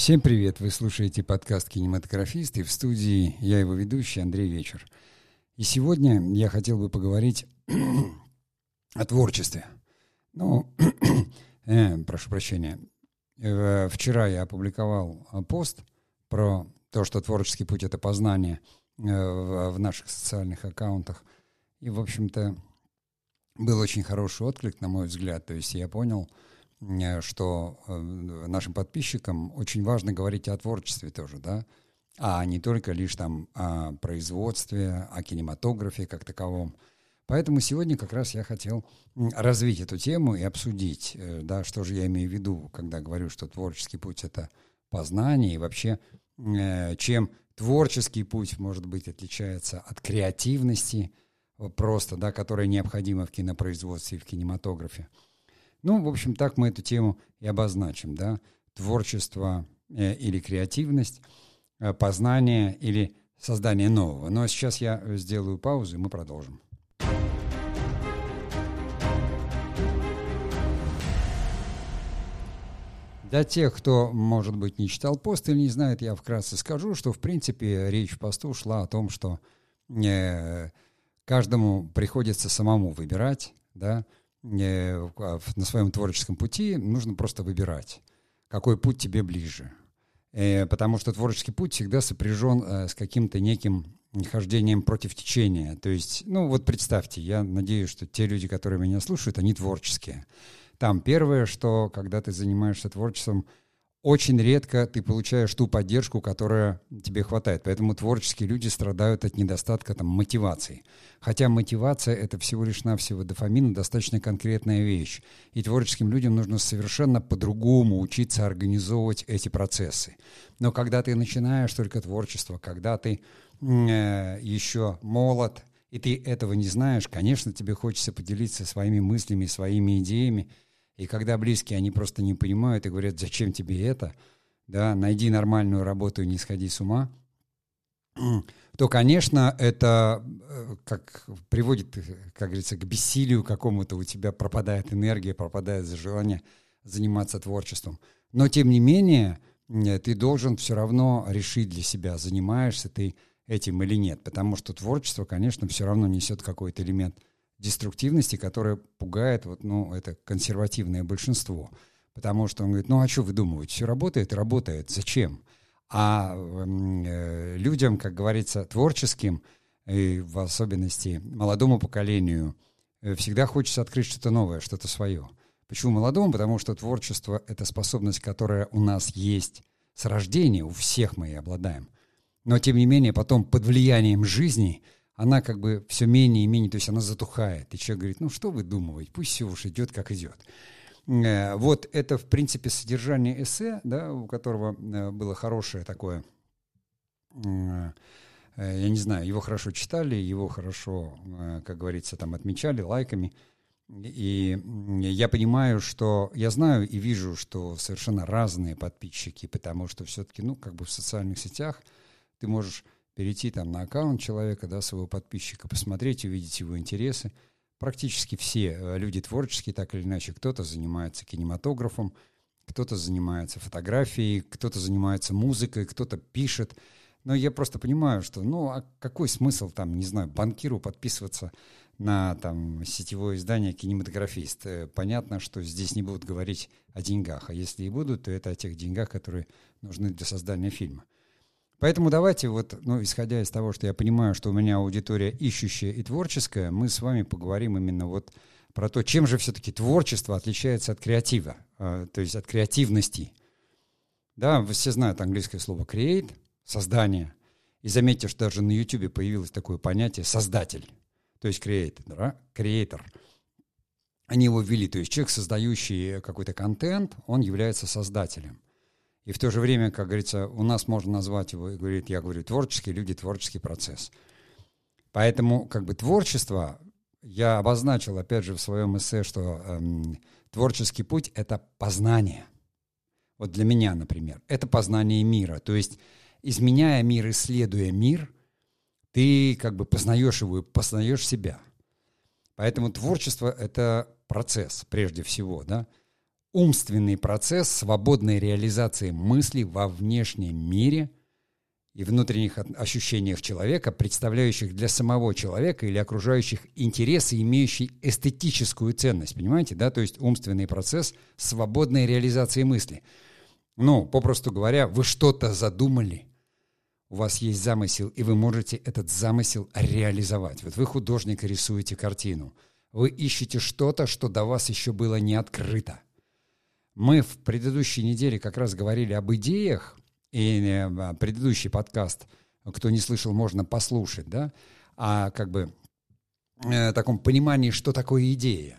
Всем привет! Вы слушаете подкаст «Кинематографист» и в студии я его ведущий Андрей Вечер. И сегодня я хотел бы поговорить о творчестве. Ну, э, прошу прощения. Э, вчера я опубликовал пост про то, что творческий путь — это познание э, в, наших социальных аккаунтах. И, в общем-то, был очень хороший отклик, на мой взгляд. То есть я понял, Э, что э, нашим подписчикам очень важно говорить о творчестве тоже, да, а не только лишь там о производстве, о кинематографе как таковом. Поэтому сегодня как раз я хотел развить эту тему и обсудить, э, да, что же я имею в виду, когда говорю, что творческий путь — это познание, и вообще, чем творческий путь, может быть, отличается от креативности просто, да, которая необходима в кинопроизводстве и в кинематографе. Ну, в общем, так мы эту тему и обозначим, да, творчество э, или креативность, э, познание или создание нового. Но сейчас я сделаю паузу, и мы продолжим. Для тех, кто, может быть, не читал пост или не знает, я вкратце скажу, что, в принципе, речь в посту шла о том, что э, каждому приходится самому выбирать, да, на своем творческом пути нужно просто выбирать, какой путь тебе ближе. Э, потому что творческий путь всегда сопряжен э, с каким-то неким хождением против течения. То есть, ну вот представьте, я надеюсь, что те люди, которые меня слушают, они творческие. Там первое, что когда ты занимаешься творчеством, очень редко ты получаешь ту поддержку, которая тебе хватает. Поэтому творческие люди страдают от недостатка там, мотивации. Хотя мотивация — это всего лишь навсего дофамин, достаточно конкретная вещь. И творческим людям нужно совершенно по-другому учиться организовывать эти процессы. Но когда ты начинаешь только творчество, когда ты э, еще молод, и ты этого не знаешь, конечно, тебе хочется поделиться своими мыслями, своими идеями — и когда близкие, они просто не понимают и говорят, зачем тебе это, да, найди нормальную работу и не сходи с ума, то, конечно, это э, как приводит, как говорится, к бессилию какому-то, у тебя пропадает энергия, пропадает желание заниматься творчеством. Но, тем не менее, ты должен все равно решить для себя, занимаешься ты этим или нет, потому что творчество, конечно, все равно несет какой-то элемент – деструктивности, которая пугает вот, ну, это консервативное большинство. Потому что он говорит, ну а что вы думаете, все работает? Работает. Зачем? А э, людям, как говорится, творческим, и в особенности молодому поколению, э, всегда хочется открыть что-то новое, что-то свое. Почему молодому? Потому что творчество — это способность, которая у нас есть с рождения, у всех мы и обладаем. Но, тем не менее, потом под влиянием жизни — она как бы все менее и менее, то есть она затухает. И человек говорит, ну что вы думаете, пусть все уж идет, как идет. Э, вот это, в принципе, содержание эссе, да, у которого э, было хорошее такое, э, я не знаю, его хорошо читали, его хорошо, как говорится, там отмечали лайками. И я понимаю, что я знаю и вижу, что совершенно разные подписчики, потому что все-таки, ну, как бы в социальных сетях ты можешь перейти там на аккаунт человека, да, своего подписчика, посмотреть, увидеть его интересы. Практически все э, люди творческие, так или иначе, кто-то занимается кинематографом, кто-то занимается фотографией, кто-то занимается музыкой, кто-то пишет. Но я просто понимаю, что, ну, а какой смысл там, не знаю, банкиру подписываться на там сетевое издание «Кинематографист»? Э, понятно, что здесь не будут говорить о деньгах, а если и будут, то это о тех деньгах, которые нужны для создания фильма. Поэтому давайте вот, ну, исходя из того, что я понимаю, что у меня аудитория ищущая и творческая, мы с вами поговорим именно вот про то, чем же все-таки творчество отличается от креатива, э, то есть от креативности. Да, вы все знают английское слово create, создание. И заметьте, что даже на YouTube появилось такое понятие создатель, то есть creator, да? creator. Они его ввели, то есть человек, создающий какой-то контент, он является создателем. И в то же время, как говорится, у нас можно назвать его, говорит, я говорю, творческий, люди, творческий процесс. Поэтому как бы творчество, я обозначил, опять же, в своем эссе, что эм, творческий путь — это познание. Вот для меня, например, это познание мира. То есть, изменяя мир, исследуя мир, ты как бы познаешь его, познаешь себя. Поэтому творчество — это процесс, прежде всего, да. Умственный процесс свободной реализации мыслей во внешнем мире и внутренних ощущениях человека, представляющих для самого человека или окружающих интересы, имеющие эстетическую ценность. Понимаете, да? То есть умственный процесс свободной реализации мысли. Ну, попросту говоря, вы что-то задумали, у вас есть замысел, и вы можете этот замысел реализовать. Вот вы художник рисуете картину. Вы ищете что-то, что до вас еще было не открыто – мы в предыдущей неделе как раз говорили об идеях, и э, предыдущий подкаст, кто не слышал, можно послушать, да, о как бы э, таком понимании, что такое идея.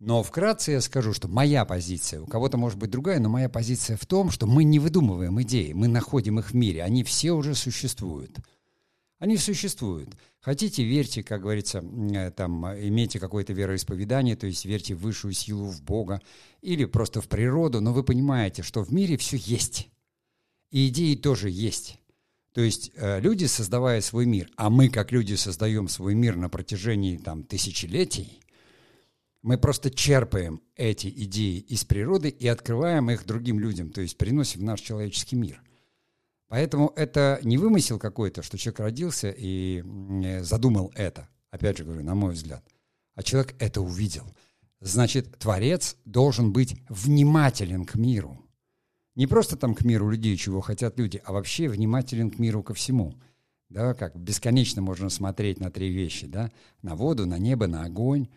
Но вкратце я скажу, что моя позиция, у кого-то может быть другая, но моя позиция в том, что мы не выдумываем идеи, мы находим их в мире, они все уже существуют. Они существуют. Хотите, верьте, как говорится, э, там, имейте какое-то вероисповедание, то есть верьте в высшую силу, в Бога, или просто в природу, но вы понимаете, что в мире все есть. И идеи тоже есть. То есть э, люди, создавая свой мир, а мы, как люди, создаем свой мир на протяжении там, тысячелетий, мы просто черпаем эти идеи из природы и открываем их другим людям, то есть приносим в наш человеческий мир – Поэтому это не вымысел какой-то, что человек родился и задумал это. Опять же говорю, на мой взгляд. А человек это увидел. Значит, Творец должен быть внимателен к миру. Не просто там к миру людей, чего хотят люди, а вообще внимателен к миру ко всему. Да, как бесконечно можно смотреть на три вещи, да, на воду, на небо, на огонь,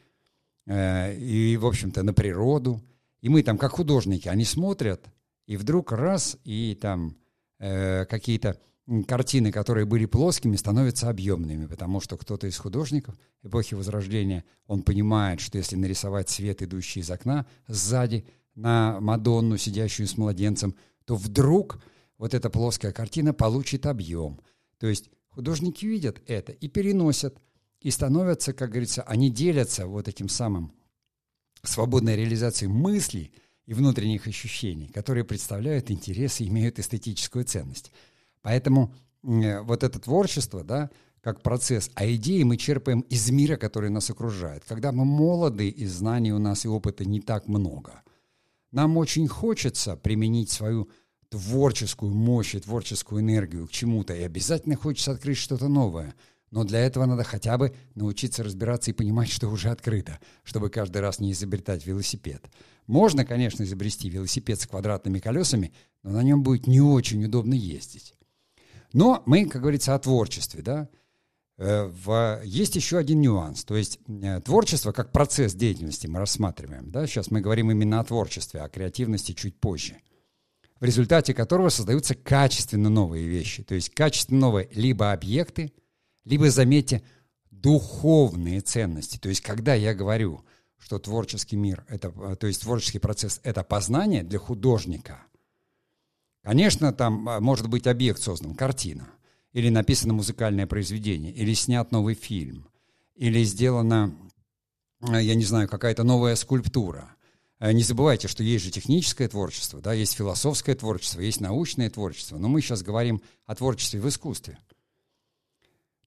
э, и, в общем-то, на природу. И мы там, как художники, они смотрят, и вдруг раз, и там э, какие-то картины, которые были плоскими, становятся объемными, потому что кто-то из художников эпохи Возрождения, он понимает, что если нарисовать свет, идущий из окна, сзади на Мадонну, сидящую с младенцем, то вдруг вот эта плоская картина получит объем. То есть художники видят это и переносят, и становятся, как говорится, они делятся вот этим самым свободной реализацией мыслей – и внутренних ощущений, которые представляют интерес и имеют эстетическую ценность. Поэтому э, вот это творчество, да, как процесс, а идеи мы черпаем из мира, который нас окружает. Когда мы молоды, и знаний у нас и опыта не так много, нам очень хочется применить свою творческую мощь и творческую энергию к чему-то, и обязательно хочется открыть что-то новое – но для этого надо хотя бы научиться разбираться и понимать, что уже открыто, чтобы каждый раз не изобретать велосипед. Можно, конечно, изобрести велосипед с квадратными колесами, но на нем будет не очень удобно ездить. Но мы, как говорится, о творчестве, да. Э, в, есть еще один нюанс, то есть э, творчество как процесс деятельности мы рассматриваем, да, сейчас мы говорим именно о творчестве, о креативности чуть позже, в результате которого создаются качественно новые вещи, то есть качественно новые либо объекты, либо, заметьте, духовные ценности. То есть, когда я говорю, что творческий мир, это, то есть творческий процесс – это познание для художника, конечно, там а, может быть объект создан, картина, или написано музыкальное произведение, или снят новый фильм, или сделана, а, я не знаю, какая-то новая скульптура. Не забывайте, что есть же техническое творчество, да, есть философское творчество, есть научное творчество, но мы сейчас говорим о творчестве в искусстве –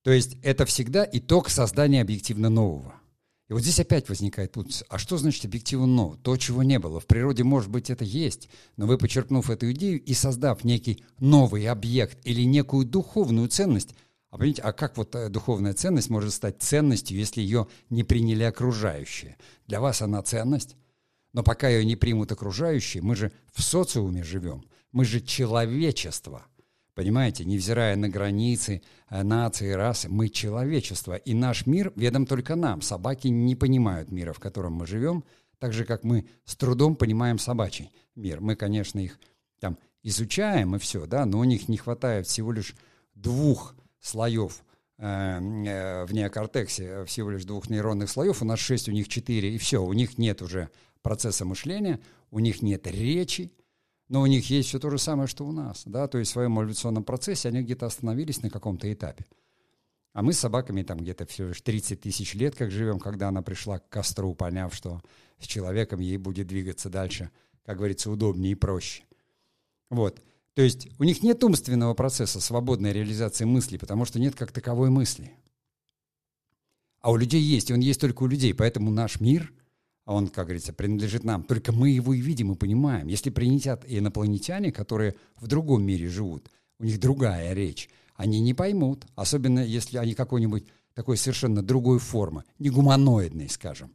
то есть это всегда итог создания объективно нового. И вот здесь опять возникает путаница. А что значит объективно? То, чего не было. В природе, может быть, это есть, но вы, почерпнув эту идею и создав некий новый объект или некую духовную ценность, а понимаете, а как вот э, духовная ценность может стать ценностью, если ее не приняли окружающие? Для вас она ценность, но пока ее не примут окружающие, мы же в социуме живем, мы же человечество. Понимаете, невзирая на границы, э, нации, расы, мы человечество, и наш мир ведом только нам. Собаки не понимают мира, в котором мы живем, так же, как мы с трудом понимаем собачий мир. Мы, конечно, их там изучаем и все, да, но у них не хватает всего лишь двух слоев э, э, в неокортексе, всего лишь двух нейронных слоев, у нас шесть, у них четыре, и все, у них нет уже процесса мышления, у них нет речи, но у них есть все то же самое, что у нас, да, то есть в своем эволюционном процессе они где-то остановились на каком-то этапе. А мы с собаками там где-то всего лишь 30 тысяч лет как живем, когда она пришла к костру, поняв, что с человеком ей будет двигаться дальше, как говорится, удобнее и проще. Вот. То есть у них нет умственного процесса свободной реализации мысли, потому что нет как таковой мысли. А у людей есть, и он есть только у людей. Поэтому наш мир он, как говорится, принадлежит нам. Только мы его и видим и понимаем. Если принесят инопланетяне, которые в другом мире живут, у них другая речь, они не поймут, особенно если они какой-нибудь такой совершенно другой формы, не гуманоидной, скажем.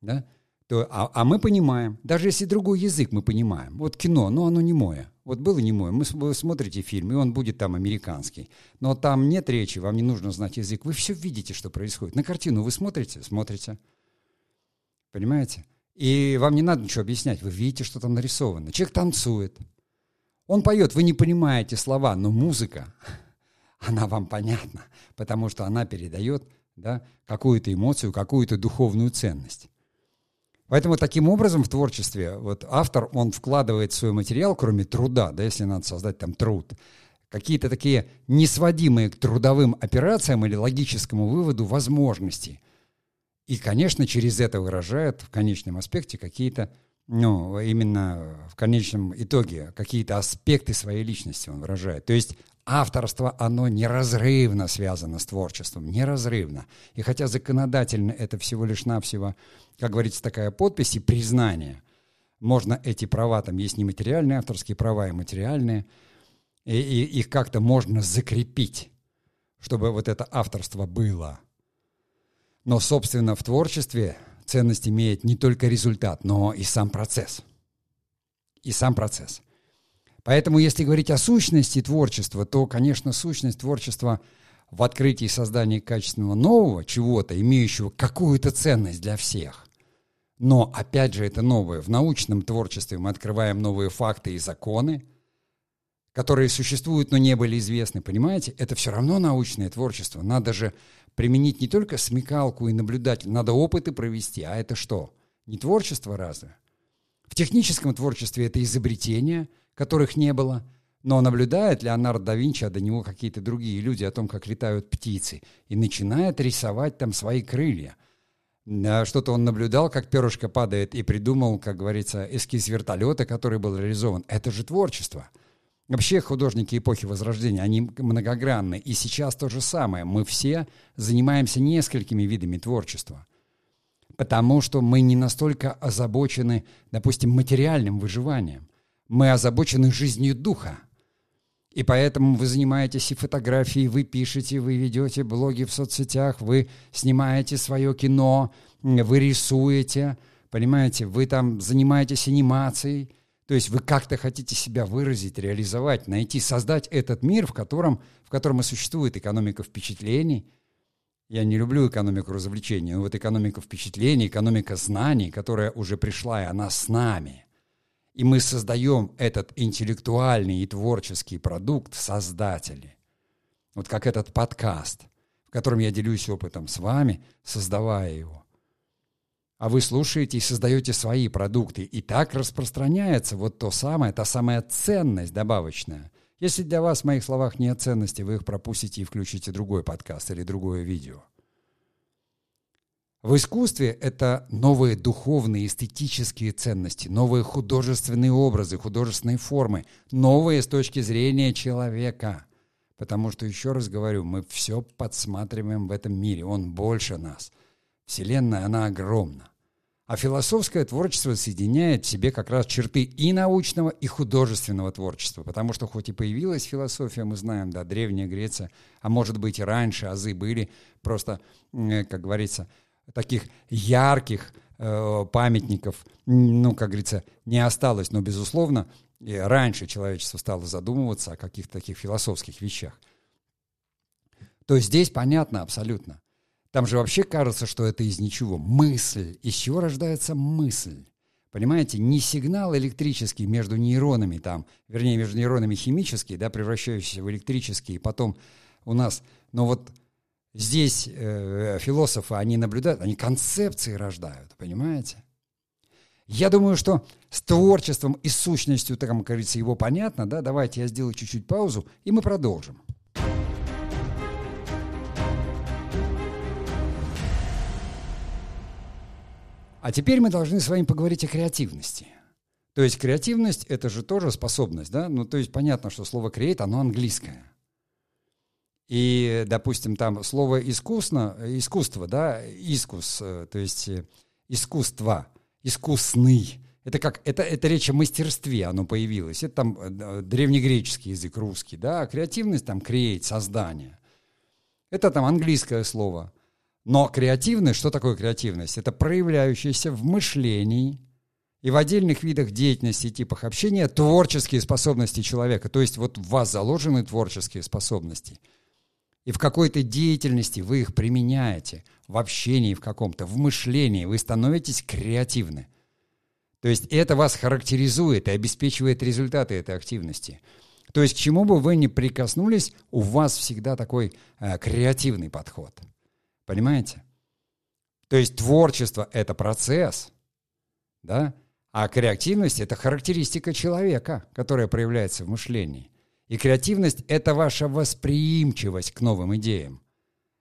Да? То, а, а мы понимаем, даже если другой язык мы понимаем. Вот кино, ну оно не мое. Вот было не мое. Мы, вы смотрите фильм, и он будет там американский. Но там нет речи, вам не нужно знать язык. Вы все видите, что происходит. На картину вы смотрите? Смотрите. Понимаете? И вам не надо ничего объяснять. Вы видите, что там нарисовано. Человек танцует. Он поет, вы не понимаете слова, но музыка, она вам понятна, потому что она передает да, какую-то эмоцию, какую-то духовную ценность. Поэтому таким образом в творчестве вот автор, он вкладывает в свой материал, кроме труда, да, если надо создать там труд, какие-то такие несводимые к трудовым операциям или логическому выводу возможности. И, конечно, через это выражает в конечном аспекте какие-то, ну, именно в конечном итоге, какие-то аспекты своей личности он выражает. То есть авторство, оно неразрывно связано с творчеством, неразрывно. И хотя законодательно это всего лишь навсего, как говорится, такая подпись и признание, можно эти права, там есть нематериальные авторские права и материальные, и, и их как-то можно закрепить, чтобы вот это авторство было. Но, собственно, в творчестве ценность имеет не только результат, но и сам процесс. И сам процесс – Поэтому, если говорить о сущности творчества, то, конечно, сущность творчества в открытии и создании качественного нового чего-то, имеющего какую-то ценность для всех. Но, опять же, это новое. В научном творчестве мы открываем новые факты и законы, которые существуют, но не были известны. Понимаете? Это все равно научное творчество. Надо же применить не только смекалку и наблюдатель, надо опыты провести. А это что? Не творчество разве? В техническом творчестве это изобретение – которых не было. Но наблюдает Леонардо да Винчи, а до него какие-то другие люди о том, как летают птицы, и начинает рисовать там свои крылья. Что-то он наблюдал, как перышко падает, и придумал, как говорится, эскиз вертолета, который был реализован. Это же творчество. Вообще художники эпохи Возрождения, они многогранны. И сейчас то же самое. Мы все занимаемся несколькими видами творчества. Потому что мы не настолько озабочены, допустим, материальным выживанием. Мы озабочены жизнью духа. И поэтому вы занимаетесь и фотографией, вы пишете, вы ведете блоги в соцсетях, вы снимаете свое кино, вы рисуете, понимаете, вы там занимаетесь анимацией. То есть вы как-то хотите себя выразить, реализовать, найти, создать этот мир, в котором, в котором и существует экономика впечатлений. Я не люблю экономику развлечений, но вот экономика впечатлений, экономика знаний, которая уже пришла, и она с нами – и мы создаем этот интеллектуальный и творческий продукт создатели. Вот как этот подкаст, в котором я делюсь опытом с вами, создавая его. А вы слушаете и создаете свои продукты. И так распространяется вот то самое, та самая ценность добавочная. Если для вас в моих словах нет ценности, вы их пропустите и включите другой подкаст или другое видео. В искусстве это новые духовные, эстетические ценности, новые художественные образы, художественные формы, новые с точки зрения человека. Потому что, еще раз говорю, мы все подсматриваем в этом мире, он больше нас. Вселенная, она огромна. А философское творчество соединяет в себе как раз черты и научного, и художественного творчества. Потому что хоть и появилась философия, мы знаем, да, Древняя Греция, а может быть и раньше азы были, просто, как говорится, таких ярких э, памятников, ну, как говорится, не осталось, но, безусловно, и раньше человечество стало задумываться о каких-то таких философских вещах. То есть здесь понятно абсолютно. Там же вообще кажется, что это из ничего. Мысль. Из чего рождается мысль? Понимаете, не сигнал электрический между нейронами там, вернее, между нейронами химический, да, превращающийся в электрический, и потом у нас, но вот Здесь э, философы, они наблюдают, они концепции рождают, понимаете? Я думаю, что с творчеством и сущностью, так как говорится, его понятно, да? Давайте я сделаю чуть-чуть паузу, и мы продолжим. А теперь мы должны с вами поговорить о креативности. То есть креативность – это же тоже способность, да? Ну, то есть понятно, что слово «create», оно английское. И, допустим, там слово искусно, искусство, да, искус, э, то есть э, искусство, искусный. Это как, это, это речь о мастерстве, оно появилось. Это там э, древнегреческий язык, русский, да, а креативность там create, создание. Это там английское слово. Но креативность, что такое креативность? Это проявляющаяся в мышлении и в отдельных видах деятельности и типах общения творческие способности человека. То есть вот в вас заложены творческие способности. И в какой-то деятельности вы их применяете, в общении в каком-то, в мышлении вы становитесь креативны. То есть это вас характеризует и обеспечивает результаты этой активности. То есть к чему бы вы ни прикоснулись, у вас всегда такой э, креативный подход – Понимаете? То есть творчество — это процесс, да? А креативность — это характеристика человека, которая проявляется в мышлении. И креативность — это ваша восприимчивость к новым идеям.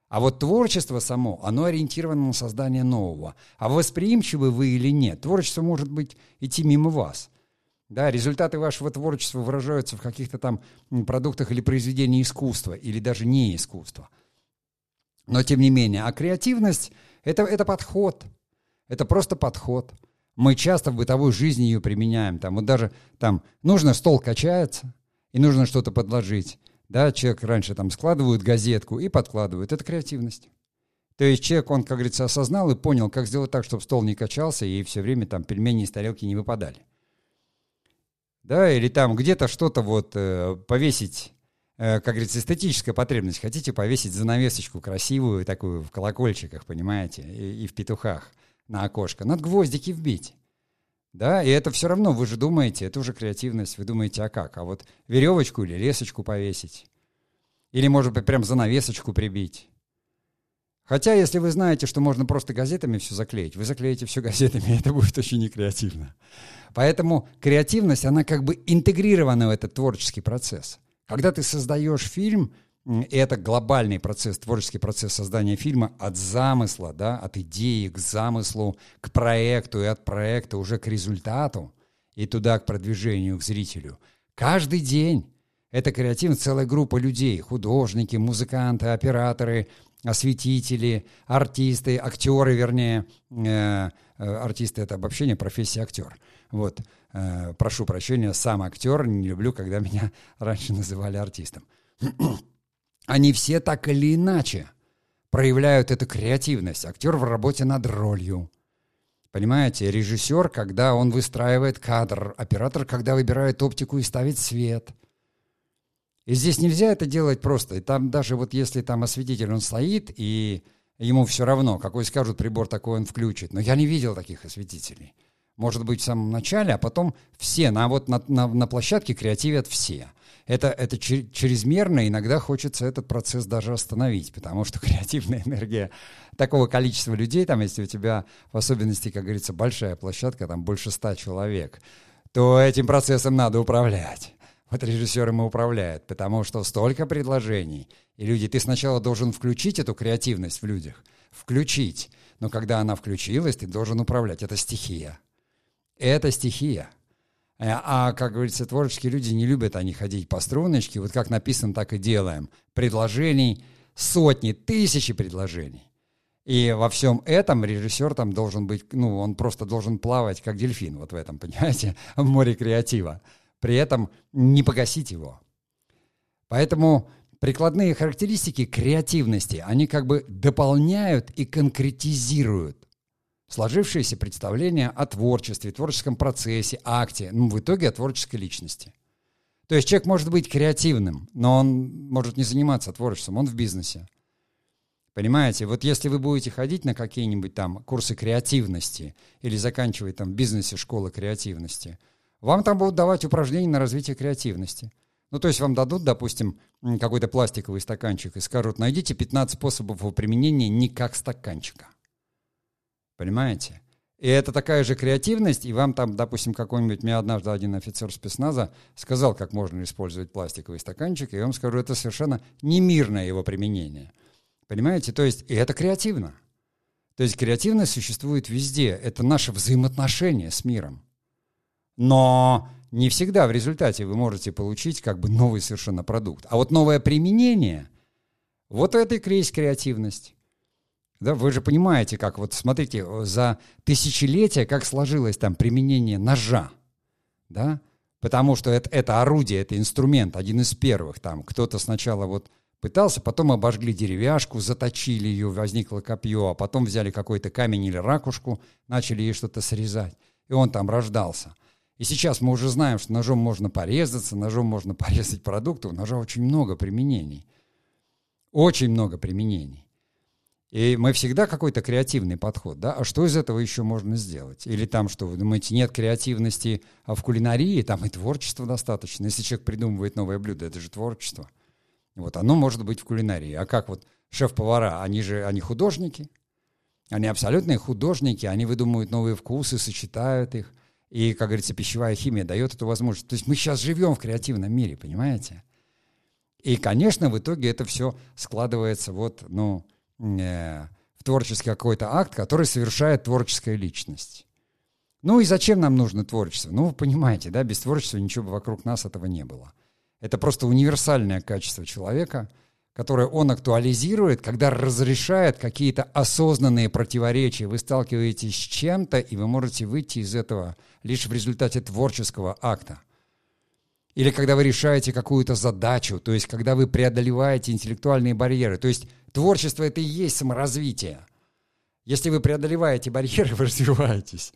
А вот творчество само, оно ориентировано на создание нового. А восприимчивы вы или нет, творчество может быть идти мимо вас. Да, результаты вашего творчества выражаются в каких-то там продуктах или произведениях искусства, или даже не искусства – но тем не менее, а креативность это, это подход. Это просто подход. Мы часто в бытовой жизни ее применяем. Там вот даже там нужно стол качается, и нужно что-то подложить. Да, человек раньше там складывает газетку и подкладывает. Это креативность. То есть человек, он, как говорится, осознал и понял, как сделать так, чтобы стол не качался и все время там пельмени из тарелки не выпадали. Да, или там где-то что-то вот э, повесить как говорится, эстетическая потребность. Хотите повесить занавесочку красивую, такую в колокольчиках, понимаете, и, и в петухах на окошко. Надо гвоздики вбить. Да, и это все равно, вы же думаете, это уже креативность, вы думаете, а как? А вот веревочку или лесочку повесить? Или, может быть, прям занавесочку прибить? Хотя, если вы знаете, что можно просто газетами все заклеить, вы заклеите все газетами, и это будет очень некреативно. Поэтому креативность, она как бы интегрирована в этот творческий процесс. Когда ты создаешь фильм, и это глобальный процесс, творческий процесс создания фильма от замысла, да, от идеи к замыслу, к проекту и от проекта уже к результату и туда к продвижению к зрителю. Каждый день это креативно целая группа людей, художники, музыканты, операторы, осветители, артисты, актеры, вернее, э, э, артисты это обобщение, профессия актер. Вот. Э, прошу прощения, сам актер, не люблю, когда меня раньше называли артистом. Они все так или иначе проявляют эту креативность. Актер в работе над ролью. Понимаете, режиссер, когда он выстраивает кадр, оператор, когда выбирает оптику и ставит свет. И здесь нельзя это делать просто. И там даже вот если там осветитель, он стоит, и ему все равно, какой скажут прибор, такой он включит. Но я не видел таких осветителей может быть, в самом начале, а потом все, на, вот на, на, на площадке креативят все. Это, это чрезмерно, иногда хочется этот процесс даже остановить, потому что креативная энергия такого количества людей, там, если у тебя, в особенности, как говорится, большая площадка, там больше ста человек, то этим процессом надо управлять. Вот режиссер ему управляет, потому что столько предложений. И люди, ты сначала должен включить эту креативность в людях, включить. Но когда она включилась, ты должен управлять. Это стихия. Это стихия. Э, а, как говорится, творческие люди не любят они ходить по струночке. Вот как написано, так и делаем. Предложений сотни, тысячи предложений. И во всем этом режиссер там должен быть, ну, он просто должен плавать, как дельфин, вот в этом, понимаете, в море креатива. При этом не погасить его. Поэтому прикладные характеристики креативности, они как бы дополняют и конкретизируют сложившееся представление о творчестве, творческом процессе, акте, ну, в итоге о творческой личности. То есть человек может быть креативным, но он может не заниматься творчеством, он в бизнесе. Понимаете, вот если вы будете ходить на какие-нибудь там курсы креативности или заканчивать там в бизнесе школы креативности, вам там будут давать упражнения на развитие креативности. Ну, то есть вам дадут, допустим, какой-то пластиковый стаканчик и скажут, найдите 15 способов его применения не как стаканчика. Понимаете? И это такая же креативность, и вам там, допустим, какой-нибудь, мне однажды один офицер спецназа сказал, как можно использовать пластиковый стаканчик, и я вам скажу, это совершенно немирное его применение. Понимаете? То есть, и это креативно. То есть креативность существует везде. Это наше взаимоотношение с миром. Но не всегда в результате вы можете получить как бы новый совершенно продукт. А вот новое применение, вот это и есть креативность. Да, вы же понимаете, как вот смотрите, за тысячелетия как сложилось там применение ножа, да, потому что это, это орудие, это инструмент, один из первых там. Кто-то сначала вот пытался, потом обожгли деревяшку, заточили ее, возникло копье, а потом взяли какой-то камень или ракушку, начали ей что-то срезать, и он там рождался. И сейчас мы уже знаем, что ножом можно порезаться, ножом можно порезать продукты, у ножа очень много применений. Очень много применений. И мы всегда какой-то креативный подход, да? А что из этого еще можно сделать? Или там, что вы думаете, нет креативности а в кулинарии, там и творчества достаточно. Если человек придумывает новое блюдо, это же творчество. Вот оно может быть в кулинарии. А как вот шеф-повара, они же, они художники, они абсолютные художники, они выдумывают новые вкусы, сочетают их. И, как говорится, пищевая химия дает эту возможность. То есть мы сейчас живем в креативном мире, понимаете? И, конечно, в итоге это все складывается вот, ну, в творческий какой-то акт, который совершает творческая личность. Ну и зачем нам нужно творчество? Ну, вы понимаете, да, без творчества ничего бы вокруг нас этого не было. Это просто универсальное качество человека, которое он актуализирует, когда разрешает какие-то осознанные противоречия. Вы сталкиваетесь с чем-то, и вы можете выйти из этого лишь в результате творческого акта. Или когда вы решаете какую-то задачу, то есть когда вы преодолеваете интеллектуальные барьеры. То есть творчество — это и есть саморазвитие. Если вы преодолеваете барьеры, вы развиваетесь.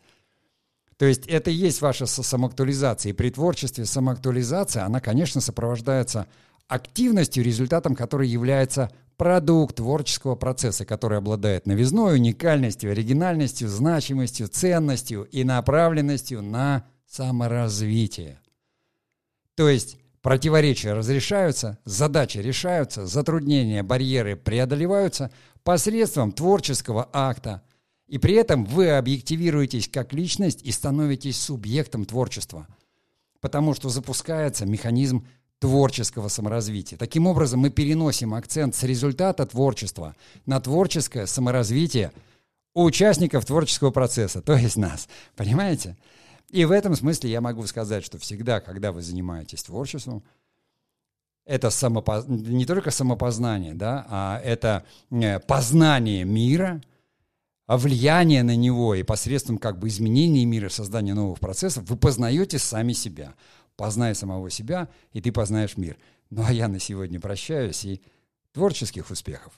То есть это и есть ваша самоактуализация. И при творчестве самоактуализация, она, конечно, сопровождается активностью, результатом которой является продукт творческого процесса, который обладает новизной, уникальностью, оригинальностью, значимостью, ценностью и направленностью на саморазвитие. То есть противоречия разрешаются, задачи решаются, затруднения, барьеры преодолеваются посредством творческого акта – и при этом вы объективируетесь как личность и становитесь субъектом творчества. Потому что запускается механизм творческого саморазвития. Таким образом, мы переносим акцент с результата творчества на творческое саморазвитие у участников творческого процесса, то есть нас. Понимаете? И в этом смысле я могу сказать, что всегда, когда вы занимаетесь творчеством, это самопоз... не только самопознание, да, а это э, познание мира – а влияние на него и посредством как бы изменения мира, создания новых процессов, вы познаете сами себя. Познай самого себя, и ты познаешь мир. Ну а я на сегодня прощаюсь и творческих успехов.